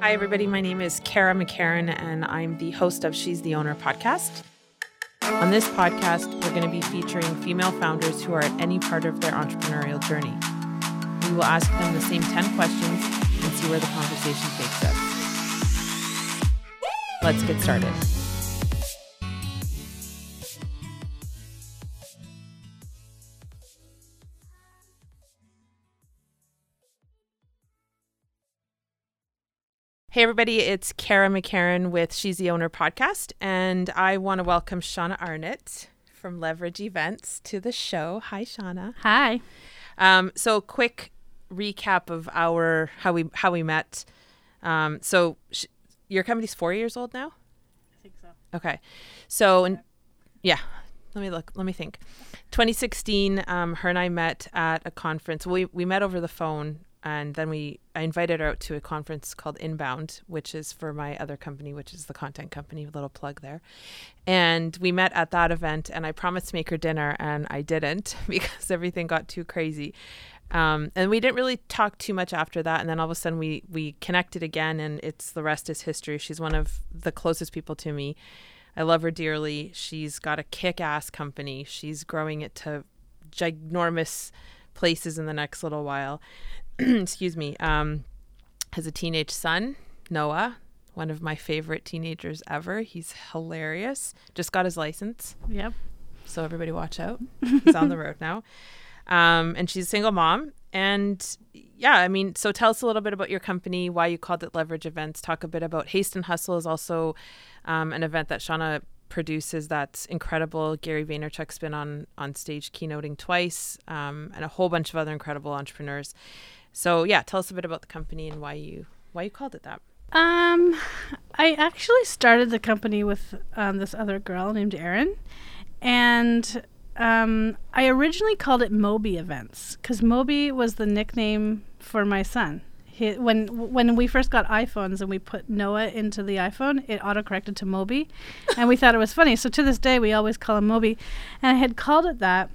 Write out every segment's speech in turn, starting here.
Hi, everybody. My name is Kara McCarran, and I'm the host of She's the Owner podcast. On this podcast, we're going to be featuring female founders who are at any part of their entrepreneurial journey. We will ask them the same 10 questions and see where the conversation takes us. Let's get started. Hey, everybody, it's Kara McCarran with She's the Owner podcast, and I want to welcome Shauna Arnott from Leverage Events to the show. Hi, Shauna. Hi. Um, so, quick recap of our how we how we met. Um, so, sh- your company's four years old now. I think so. Okay, so and yeah, let me look. Let me think. 2016, um, her and I met at a conference. We we met over the phone, and then we I invited her out to a conference called Inbound, which is for my other company, which is the content company. A little plug there. And we met at that event, and I promised to make her dinner, and I didn't because everything got too crazy. Um, and we didn't really talk too much after that. And then all of a sudden, we we connected again, and it's the rest is history. She's one of the closest people to me. I love her dearly. She's got a kick ass company. She's growing it to ginormous places in the next little while. Excuse me. Um, has a teenage son, Noah, one of my favorite teenagers ever. He's hilarious. Just got his license. Yep. So everybody watch out. He's on the road now. Um, and she's a single mom. And yeah, I mean, so tell us a little bit about your company, why you called it Leverage Events. Talk a bit about Haste and Hustle is also um, an event that Shauna produces that's incredible. Gary Vaynerchuk's been on on stage keynoting twice, um, and a whole bunch of other incredible entrepreneurs. So yeah, tell us a bit about the company and why you why you called it that. Um, I actually started the company with um, this other girl named Erin, and um, I originally called it Moby Events because Moby was the nickname for my son. He, when when we first got iPhones and we put Noah into the iPhone, it autocorrected to Moby, and we thought it was funny. So to this day, we always call him Moby, and I had called it that,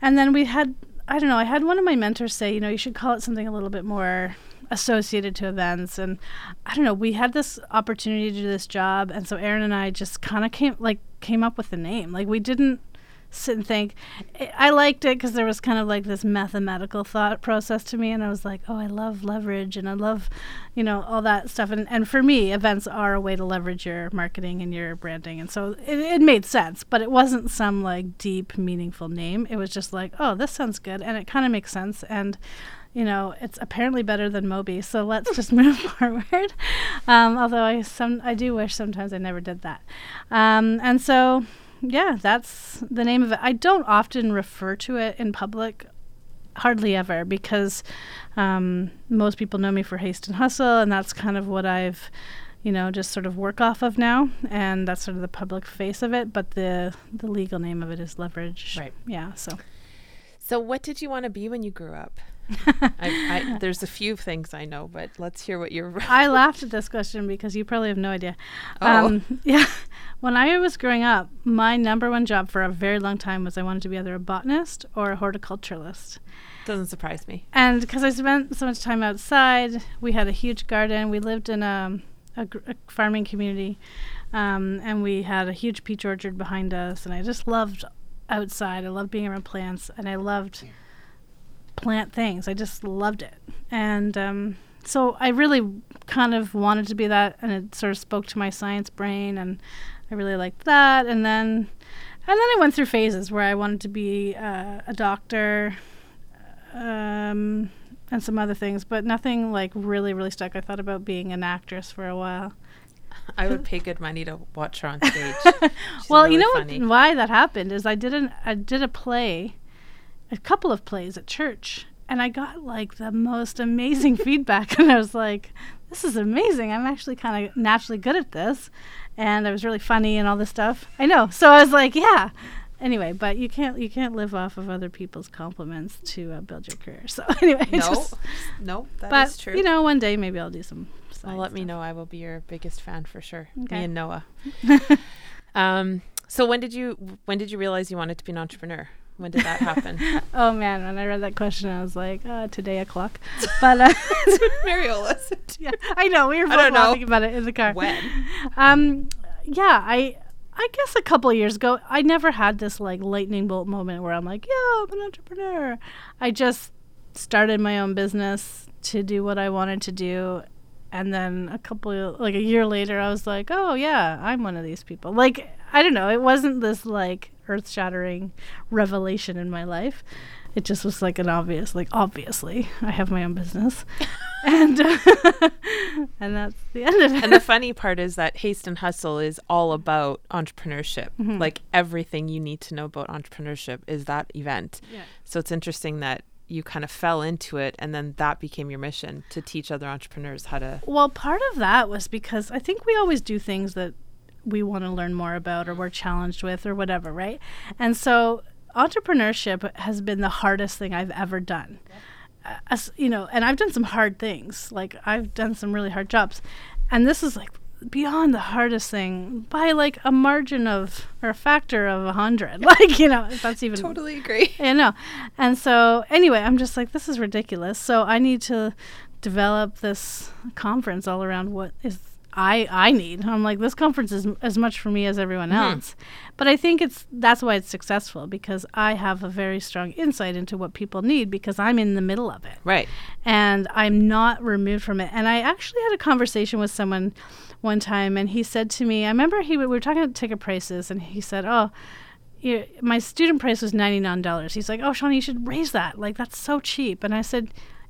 and then we had I don't know. I had one of my mentors say, you know, you should call it something a little bit more associated to events and I don't know, we had this opportunity to do this job and so Erin and I just kind of came like came up with the name. Like we didn't sit and think. I liked it because there was kind of like this mathematical thought process to me, and I was like, oh, I love leverage and I love, you know, all that stuff. And and for me, events are a way to leverage your marketing and your branding, and so it, it made sense. But it wasn't some like deep, meaningful name. It was just like, oh, this sounds good, and it kind of makes sense. And you know, it's apparently better than Moby, so let's just move forward. Um, although I some I do wish sometimes I never did that. Um, and so yeah, that's the name of it. I don't often refer to it in public, hardly ever, because um, most people know me for Haste and Hustle, and that's kind of what I've, you know, just sort of work off of now, and that's sort of the public face of it. But the the legal name of it is Leverage. Right. Yeah. So. So, what did you want to be when you grew up? I, I, there's a few things I know, but let's hear what you're. I laughed at this question because you probably have no idea. Oh. Um, yeah. When I was growing up, my number one job for a very long time was I wanted to be either a botanist or a horticulturalist. Doesn't surprise me. And because I spent so much time outside, we had a huge garden. We lived in a, a, gr- a farming community, um, and we had a huge peach orchard behind us. And I just loved outside. I loved being around plants, and I loved plant things. I just loved it. And um, so I really kind of wanted to be that, and it sort of spoke to my science brain, and I really liked that. And then, and then I went through phases where I wanted to be uh, a doctor, um, and some other things, but nothing like really, really stuck. I thought about being an actress for a while. I would pay good money to watch her on stage. Well, really you know funny. why that happened is I did an I did a play, a couple of plays at church, and I got like the most amazing feedback, and I was like, "This is amazing! I'm actually kind of naturally good at this," and I was really funny and all this stuff. I know, so I was like, "Yeah." Anyway, but you can't you can't live off of other people's compliments to uh, build your career. So anyway, No, just- no, that is but true. you know, one day maybe I'll do some. well, let me know. I will be your biggest fan for sure. Okay. Me and Noah. um, so when did you when did you realize you wanted to be an entrepreneur? When did that happen? oh man, when I read that question, I was like, uh, today o'clock. But uh, Mariola. yeah, I know we were both know. about it in the car. When? Um, yeah, I I guess a couple of years ago, I never had this like lightning bolt moment where I'm like, yeah, I'm an entrepreneur. I just started my own business to do what I wanted to do. And then a couple of, like a year later, I was like, oh, yeah, I'm one of these people. Like, I don't know. It wasn't this like earth shattering revelation in my life. It just was like an obvious, like, obviously, I have my own business. and, uh, and that's the end of it. And the funny part is that Haste and Hustle is all about entrepreneurship. Mhm. Like everything you need to know about entrepreneurship is that event. Yeah. So it's interesting that you kind of fell into it and then that became your mission to teach other entrepreneurs how to Well, part of that was because I think we always do things that we want to learn more about or we're challenged with or whatever, right? And so entrepreneurship has been the hardest thing I've ever done. Uh, as, you know, and I've done some hard things. Like I've done some really hard jobs. And this is like beyond the hardest thing by like a margin of or a factor of a hundred. Like, you know, if that's even totally agree. I know. And so, anyway, I'm just like, this is ridiculous. So I need to develop this conference all around what is I I need. I'm like, this conference is m- as much for me as everyone Mhm. else. But I think it's that's why it's successful because I have a very strong insight into what people need because I'm in the middle of it Right. and I'm not removed from it. And I actually had a conversation with someone one time, and he said to me, I remember he we were talking about ticket prices, and he said, "Oh." you my student price was ninety nine dollars. He's like, "Oh, Shawnee, you should raise that. Like that's so cheap." And I said,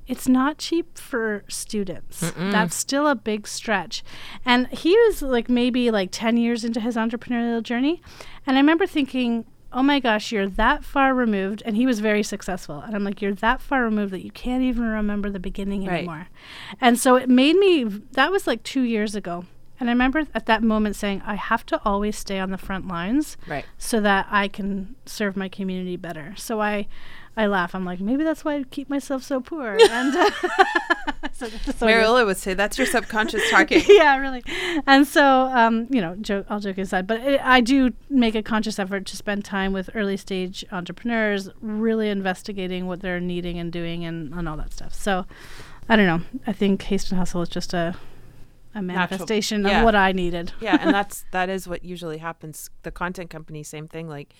"It's not cheap for students. Mm-mm. That's still a big stretch." And he was like maybe like ten years into his entrepreneurial journey, and I remember thinking, "Oh my gosh, you're that far removed." And he was very successful, and I'm like, "You're that far removed that you can't even remember the beginning Right. anymore." And so it made me. That was like two years ago. And I remember at that moment saying, I have to always stay on the front lines Right. so that I can serve my community better. So I, I laugh. I'm like, maybe that's why I keep myself so poor. and uh, so, so. Mariola would say that's your subconscious talking. yeah, really. And so, um, you know, joke, I'll joke aside, but it, I do make a conscious effort to spend time with early stage entrepreneurs, really investigating what they're needing and doing and, and all that stuff. So, I don't know. I think Haste and Hustle is just a a manifestation yeah. of what I needed. yeah, and that's that is what usually happens. The content company, same thing. Like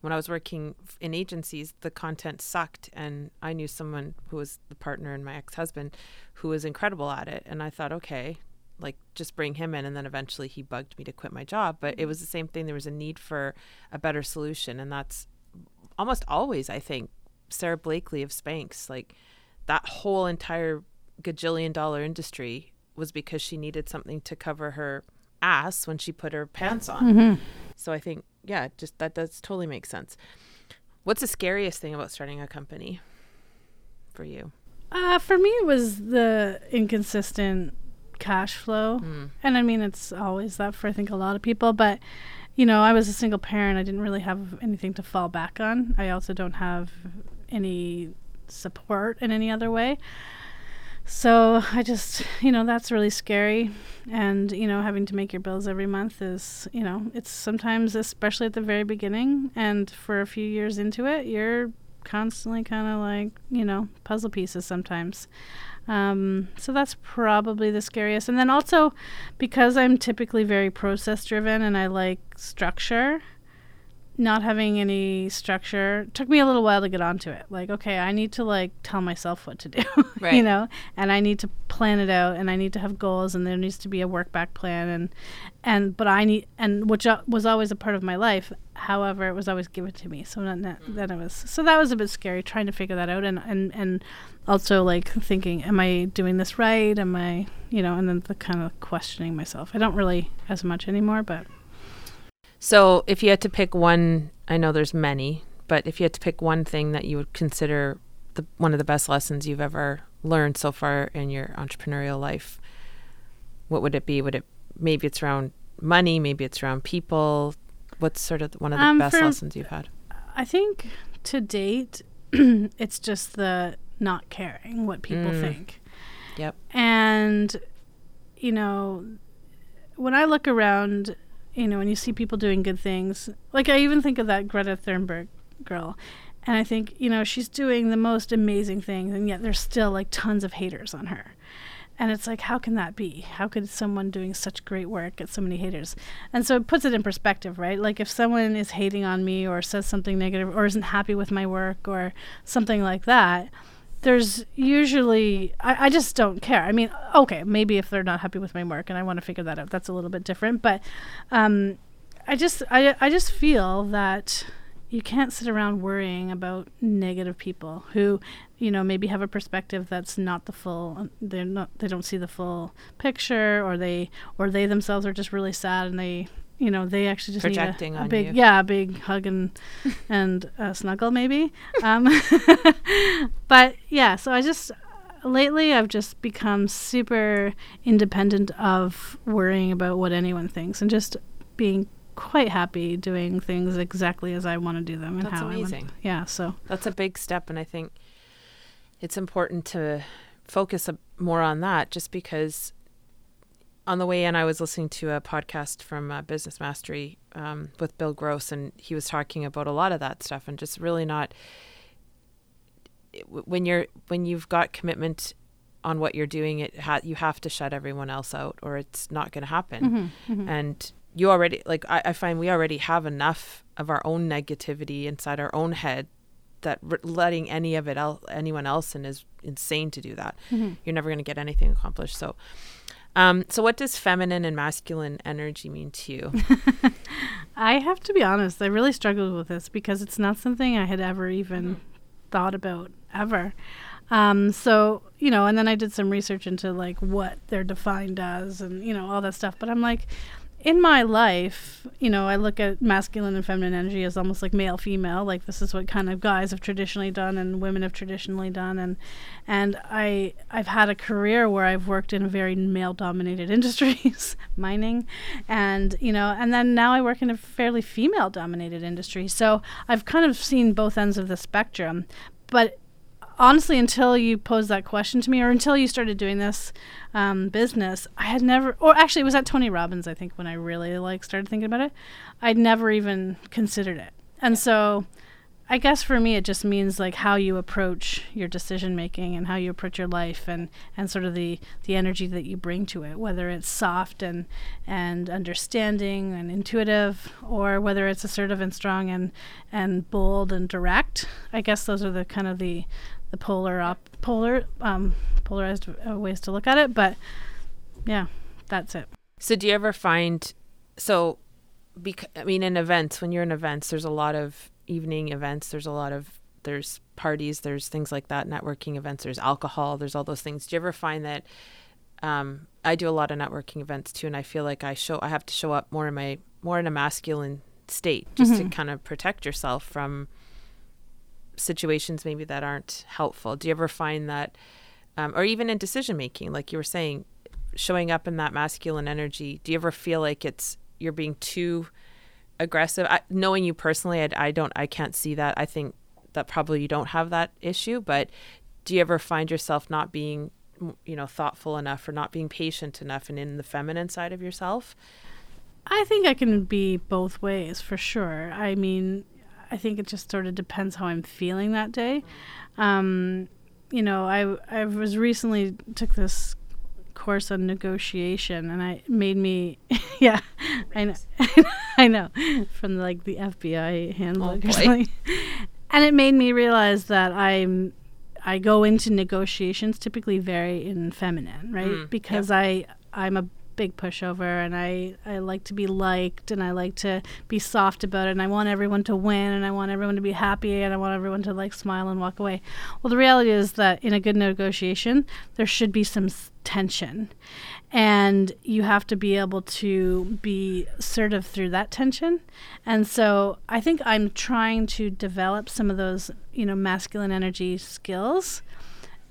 when I was working in agencies, the content sucked, and I knew someone who was the partner and my ex husband, who was incredible at it, and I thought, okay, like just bring him in, and then eventually he bugged me to quit my job. But it mm-hmm. was the same thing. There was a need for a better solution, and that's almost always, I think, Sara Blakely of Spanx, like that whole entire gajillion dollar industry was because she needed something to cover her ass when she put her pants on. Mm-hmm. So I think, yeah, just that does totally make sense. What's the scariest thing about starting a company for you? Uh, for me, it was the inconsistent cash flow. Mm. And I mean, it's always that for I think a lot of people. But you know, I was a single parent. I didn't really have anything to fall back on. I also don't have any support in any other way. So I just, you know, that's really scary. And, you know, having to make your bills every month is, you know, it's sometimes, especially at the very beginning and for a few years into it, you're constantly kind of like, you know, puzzle pieces sometimes. Um, so that's probably the scariest. And then also because I'm typically very process driven and I like structure, not having any structure took me a little while to get onto it. Like, okay, I need to like tell myself what to do, right. you know, and I need to plan it out and I need to have goals and there needs to be a work back plan and and but I need and which uh, was always a part of my life. However, it was always given to me. So not, not then it was so that was a bit scary trying to figure that out and and and also like thinking, am I doing this right? Am I, you know, and then the kind of questioning myself. I don't really as much anymore, but So if you had to pick one, I know there's many, but if you had to pick one thing that you would consider the one of the best lessons you've ever learned so far in your entrepreneurial life, what would it be? Would it maybe it's around money, maybe it's around people? What's sort of one of the Um, best lessons you've had? I think to date, it's just the not caring what people Mm. think. Yep. And, you know, when I look around, you know, and you see people doing good things, like I even think of that Greta Thunberg girl, and I think, you know, she's doing the most amazing things, and yet there's still like tons of haters on her. And it's like, how can that be? How could someone doing such great work get so many haters? And so it puts it in perspective, right? Like if someone is hating on me or says something negative or isn't happy with my work or something like that, there's usually, I, I just don't care. I mean, okay, maybe if they're not happy with my work and I want to figure that out, that's a little bit different. But um, I just, I, I just feel that you can't sit around worrying about negative people who you know maybe have a perspective that's not the full they're not they don't see the full picture or they or they themselves are just really sad and they you know they actually just Projecting need a, a big you. yeah a big hug and and a snuggle maybe um but yeah so i just lately i've just become super independent of worrying about what anyone thinks and just being quite happy doing things exactly as i want to do them and That's how i amazing. want yeah so That's a big step, and I think it's important to focus a, more on that, just because on the way in, I was listening to a podcast from uh, Business Mastery um, with Bill Gross, and he was talking about a lot of that stuff, and just really not when you're when you've got commitment on what you're doing, it ha- you have to shut everyone else out, or it's not going to happen mhm. and you already like I, I find we already have enough of our own negativity inside our own head that r- letting any of it el- anyone else in is insane to do that Mhm. you're never going to get anything accomplished so um so what does feminine and masculine energy mean to you I have to be honest, I really struggled with this because it's not something I had ever even Mm-hmm. thought about ever. Um, so, you know, and then I did some research into like what they're defined as and, you know, all that stuff. But I'm like, in my life, you know, I look at masculine and feminine energy as almost like male female. Like this is what kind of guys have traditionally done and women have traditionally done and and I I've had a career where I've worked in very male dominated industries, mining, and you know, and then now I work in a fairly female dominated industry. So I've kind of seen both ends of the spectrum. But honestly, until you posed that question to me, or until you started doing this um, business, I had never, or actually, it was at Tony Robbins, I think, when I really like started thinking about it. I'd never even considered it, and so I guess for me, it just means like how you approach your decision making and how you approach your life, and and sort of the the energy that you bring to it, whether it's soft and and understanding and intuitive, or whether it's assertive and strong and and bold and direct. I guess those are the kind of the the polar op polar um polarized uh, ways to look at it, but yeah, that's it. so do you ever find so bec- i mean in events when you're in events there's a lot of evening events there's a lot of there's parties there's things like that networking events there's alcohol there's all those things do you ever find that um, I do a lot of networking events too, and I feel like I show I have to show up more in my more in a masculine state just to Mhm. kind of protect yourself from situations maybe that aren't helpful. Do you ever find that, um, or even in decision making, like you were saying, showing up in that masculine energy? Do you ever feel like it's you're being too aggressive? I, knowing you personally, I, I don't, I can't see that. I think that probably you don't have that issue, but do you ever find yourself not being you know thoughtful enough or not being patient enough and in the feminine side of yourself I think I can be both ways for sure. I mean, I think it just sort of depends how I'm feeling that day. Um, you know, I I was recently took this course on negotiation, and I made me, yeah, I know, I know, from like the FBI handbook boy. or something, and it made me realize that I'm. I go into negotiations typically very in feminine, right? Mm, because I I'm a big pushover and I, I like to be liked and I like to be soft about it and I want everyone to win and I want everyone to be happy and I want everyone to like smile and walk away. Well, the reality is that in a good negotiation, there should be some s- tension. And you have to be able to be assertive through that tension. And so I think I'm trying to develop some of those, you know, masculine energy skills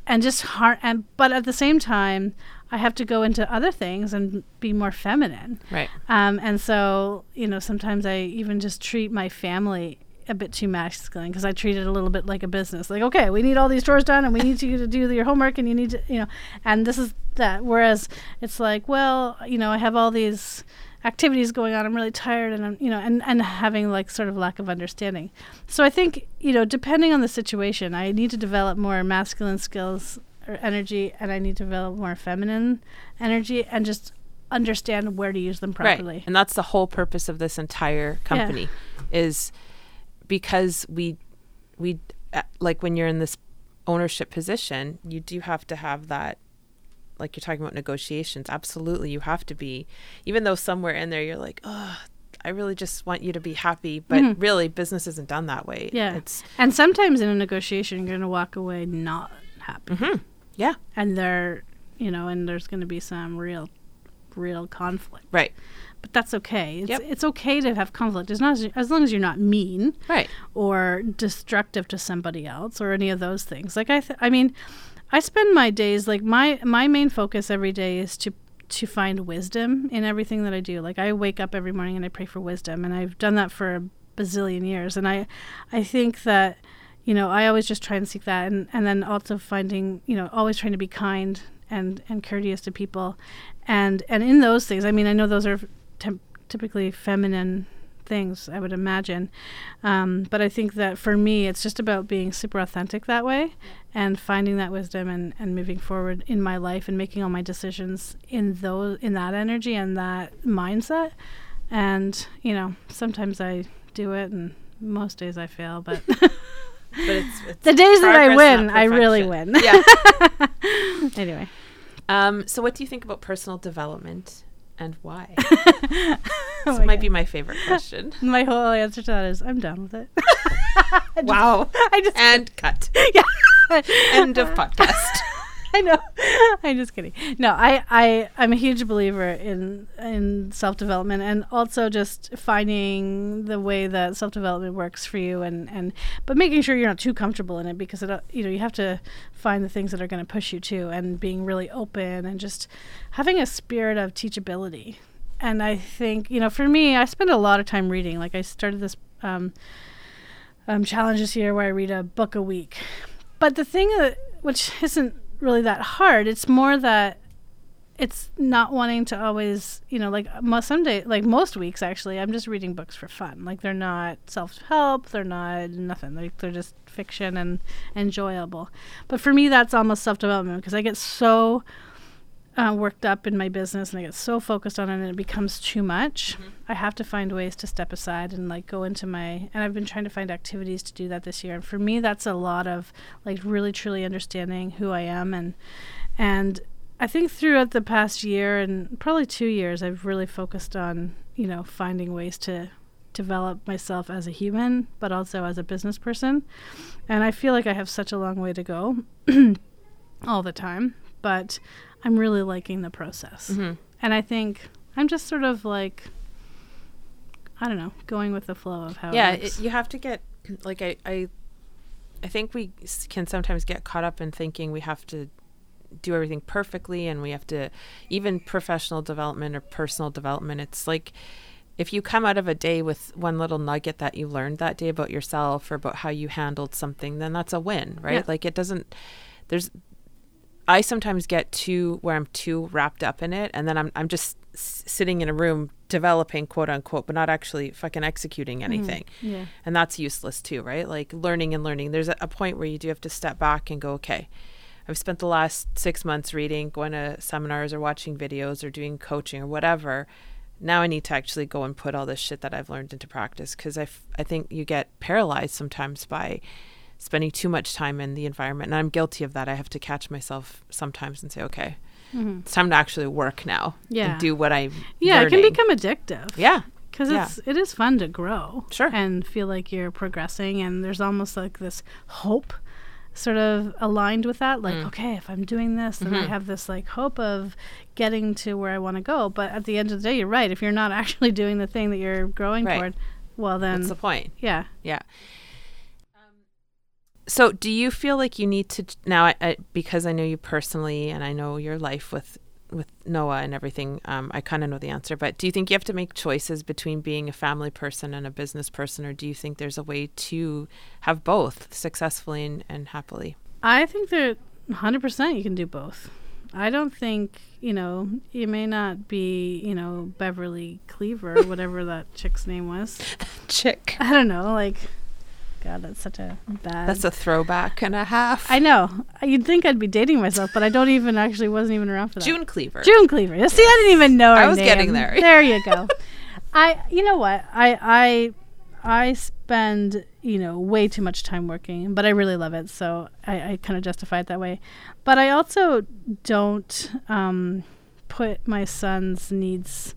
and just heart and but at the same time I have to go into other things and be more feminine. right Um, and so, you know, sometimes I even just treat my family a bit too masculine because I treat it a little bit like a business. Like, okay, we need all these chores done and we need you to do your homework and you need to, you know, and this is that. Whereas it's like, well, you know, I have all these activities going on. I'm really tired, and I'm you know, and and having like sort of lack of understanding. So I think you know, depending on the situation, I need to develop more masculine skills energy, and I need to develop more feminine energy, and just understand where to use them properly. Right. And that's the whole purpose of this entire company is because we we uh, like when you're in this ownership position, you do have to have that like you're talking about negotiations. Absolutely, you have to be even though somewhere in there you're like, "Oh, I really just want you to be happy," but Mhm. really business isn't done that way. Yeah. It's And sometimes in a negotiation, you're going to walk away not happy. mhm. Yeah. And there, you know, and there's going to be some real, real conflict. Right. But that's okay. It's, Yep. it's okay to have conflict as, not as, as long as you're not mean Right. or destructive to somebody else or any of those things. Like I, th- I mean, I spend my days like my my main focus every day is to to find wisdom in everything that I do. Like I wake up every morning and I pray for wisdom, and I've done that for a bazillion years. And I, I think that, you know, I always just try and seek that, and and then also finding, you know, always trying to be kind and and courteous to people, and and in those things, I mean, I know those are typically feminine things i would imagine. Um, but i think that for me it's just about being super authentic that way and finding that wisdom and, and moving forward in my life and making all my decisions in those in that energy and that mindset. And you know sometimes i do it and most days i fail but But it's, it's the days that i win i really win Yeah. anyway Um, so, what do you think about personal development and why? Oh this might God. be my favorite question. my whole answer to that is i'm done with it wow. i just And cut. yeah End of podcast. I know. I'm just kidding. No, I, I, I'm a huge believer in in self development and also just finding the way that self development works for you and, and but making sure you're not too comfortable in it because it uh, you know you have to find the things that are going to push you too and being really open and just having a spirit of teachability. And I think you know for me, I spend a lot of time reading. Like I started this um, um, challenge this year where I read a book a week. But the thing that which isn't really that hard. It's more that it's not wanting to always, you know, like most some day, like most weeks actually, I'm just reading books for fun. Like they're not self help, they're not nothing. Like they're just fiction and enjoyable. But for me, that's almost self development because I get so uh, worked up in my business and I get so focused on it and it becomes too much. I have to find ways to step aside and like go into my and I've been trying to find activities to do that this year. And for me that's a lot of like really truly understanding who I am and and I think throughout the past year and probably 2 years I've really focused on, you know, finding ways to develop myself as a human but also as a business person. And I feel like I have such a long way to go all the time, but I'm really liking the process. hmm And I think I'm just sort of like, I don't know, going with the flow of how. Yeah, it it, you have to get like I, I, I think we can sometimes get caught up in thinking we have to do everything perfectly, and we have to even professional development or personal development. It's like if you come out of a day with one little nugget that you learned that day about yourself or about how you handled something, then that's a win, right? Yeah. Like it doesn't. There's I sometimes get too where I'm too wrapped up in it, and then I'm I'm just s- sitting in a room developing quote unquote, but not actually fucking executing mm-hmm. anything, yeah. and that's useless too, right? Like learning and learning. There's a, a point where you do have to step back and go, okay, I've spent the last six months reading, going to seminars, or watching videos, or doing coaching, or whatever. Now I need to actually go and put all this shit that I've learned into practice because I, f- I think you get paralyzed sometimes by spending too much time in the environment. And I'm guilty of that. I have to catch myself sometimes and say, okay, Mhm. it's time to actually work now Yeah. and do what I Yeah, it can become addictive. yeah because yeah. it's it is fun to grow. Sure. and feel like you're progressing, and there's almost like this hope. Sort of aligned with that, like, Mm. okay, if I'm doing this, then I Mhm. have this like hope of getting to where I want to go. But at the end of the day, you're right. If you're not actually doing the thing that you're growing Right. toward, well, then that's the point yeah, yeah so do you feel like you need to now I, I, because i know you personally and i know your life with with noah and everything um, i kind of know the answer but do you think you have to make choices between being a family person and a business person or do you think there's a way to have both successfully and, and happily I think that 100% you can do both. I don't think you know. You may not be you know Beverly Cleaver or whatever that chick's name was. Chick. I don't know. Like, God, that's such a bad. That's a throwback and a half. I know. You'd think I'd be dating myself, but I don't even actually wasn't even around for that. June Cleaver. June Cleaver. See, I didn't even know. Her I was name. getting there. There you go. I. You know what? I. I. I spend you know way too much time working, but I really love it, so I, I kind of justify it that way. But I also don't um, put my son's needs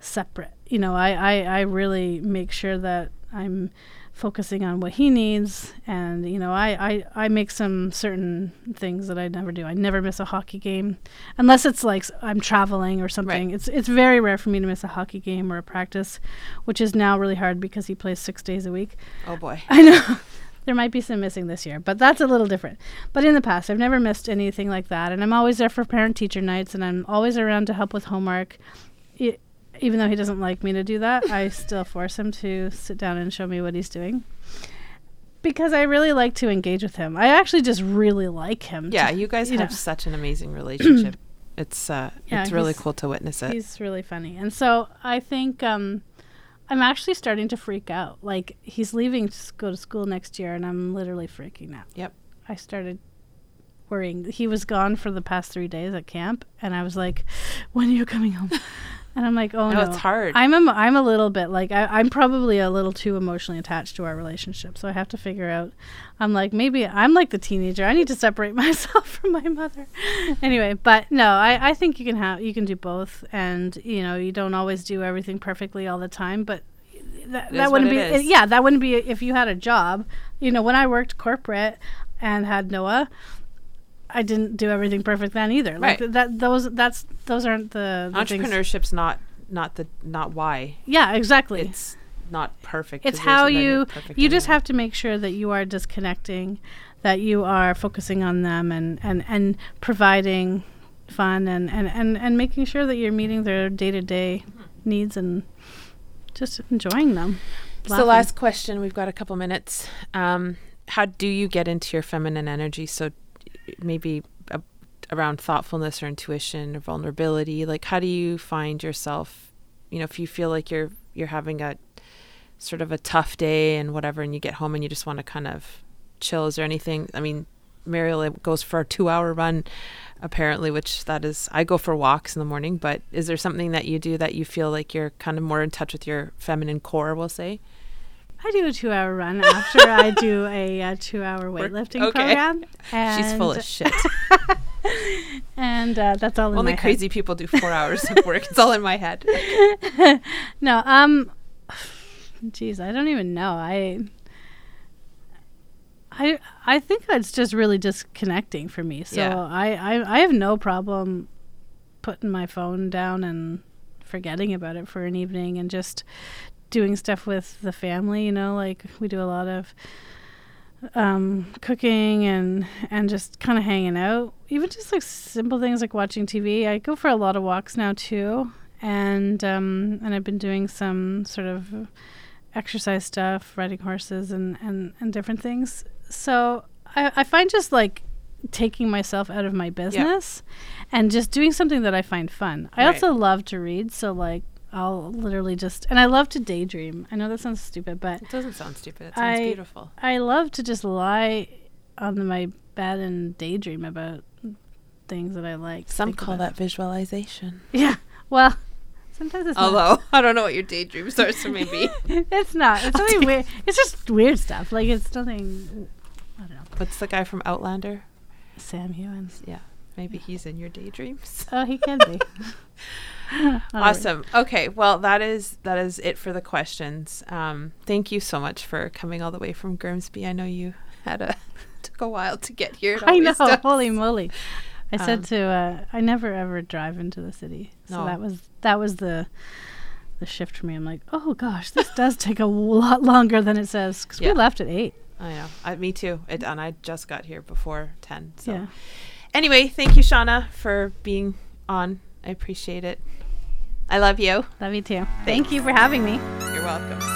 separate. You know, I, I, I really make sure that I'm focusing on what he needs and you know I, I i make some certain things that i never do i never miss a hockey game unless it's like i'm traveling or something Right. it's it's very rare for me to miss a hockey game or a practice which is now really hard because he plays six days a week Oh boy. I know. there might be some missing this year, but that's a little different. But in the past, I've never missed anything like that. And I'm always there for parent teacher nights, and I'm always around to help with homework. E- even though he doesn't like me to do that, I still force him to sit down and show me what he's doing. Because I really like to engage with him. I actually just really like him. Yeah, to- you guys you have know. such an amazing relationship. it's uh Yeah, it's really cool to witness it. He's really funny. And so I think um, I'm actually starting to freak out. Like, he's leaving to go to school next year, and I'm literally freaking out. Yep. I started worrying. He was gone for the past three days at camp, and I was like, "When are you coming home?" And I'm like, "Oh No, no, it's hard. I'm a, I'm a little bit like I, I'm probably a little too emotionally attached to our relationship, so I have to figure out. I'm like maybe I'm like the teenager. I need to separate myself from my mother. anyway, but no, I, I think you can have you can do both, and you know you don't always do everything perfectly all the time, but that, that wouldn't be it yeah that wouldn't be if you had a job. You know when I worked corporate and had Noah. I didn't do everything perfect then either. Like Right. that, those that's those aren't the, the things- Entrepreneurship's not not the not why. Yeah, exactly. It's not perfect. It's how you you just have to make sure that you are disconnecting that you are focusing on them and and and providing fun and and and, and making sure that you're meeting their day-to-day Mm-hmm. needs and just enjoying them So laughing. last question. We've got a couple minutes. Um, how do you get into your feminine energy? So maybe uh, around thoughtfulness or intuition or vulnerability. Like, how do you find yourself? You know, if you feel like you're you're having a sort of a tough day and whatever, and you get home and you just want to kind of chill. Is there anything? I mean, Mariel goes for a two-hour run, apparently, which that is. I go for walks in the morning, but is there something that you do that you feel like you're kind of more in touch with your feminine core? We'll say. I do a two-hour run after I do a, uh two-hour weightlifting okay. program. And She's full of shit. and uh, that's all in Only my head. crazy people do four hours of work. It's all in my head. no, um, jeez, I don't even know. I, I, I think it's just really disconnecting for me. So Yeah. I, I, I have no problem putting my phone down and forgetting about it for an evening and just doing stuff with the family. You know, like we do a lot of um, cooking and and just kind of hanging out. Even just like simple things like watching TV. I go for a lot of walks now too, and um, and I've been doing some sort of exercise stuff, riding horses and and and different things. So I, I find just like taking myself out of my business and just doing something that I find fun. I Right. also love to read, so like I'll literally just and I love to daydream. I know that sounds stupid, but It doesn't sound stupid. It sounds I- beautiful. I love to just lie on my bed and daydream about things that I like. Some call about. that visualization. Yeah. Well, sometimes it's not. Although I don't know what your daydreams are, so maybe. it's not. It's I'll nothing take- weird. It's just weird stuff. Like it's nothing. I don't know. What's the guy from Outlander? Sam Heughan. Yeah, maybe he's in your daydreams. Oh, he can be. Awesome. Okay, well that is that is it for the questions. Um, thank you so much for coming all the way from Grimsby. I know you had a took a while to get here. I know. does. Holy moly! I Um, said to uh, I never ever drive into the city, so No. that was that was the the shift for me. I'm like, oh gosh, this does take a lot longer than it says because Yeah. we left at eight. I know. I, me too. It, and I just got here before ten. So Yeah. anyway, thank you, Shauna, for being on. I appreciate it. I love you. Love you too. Thank you for having me. You're welcome.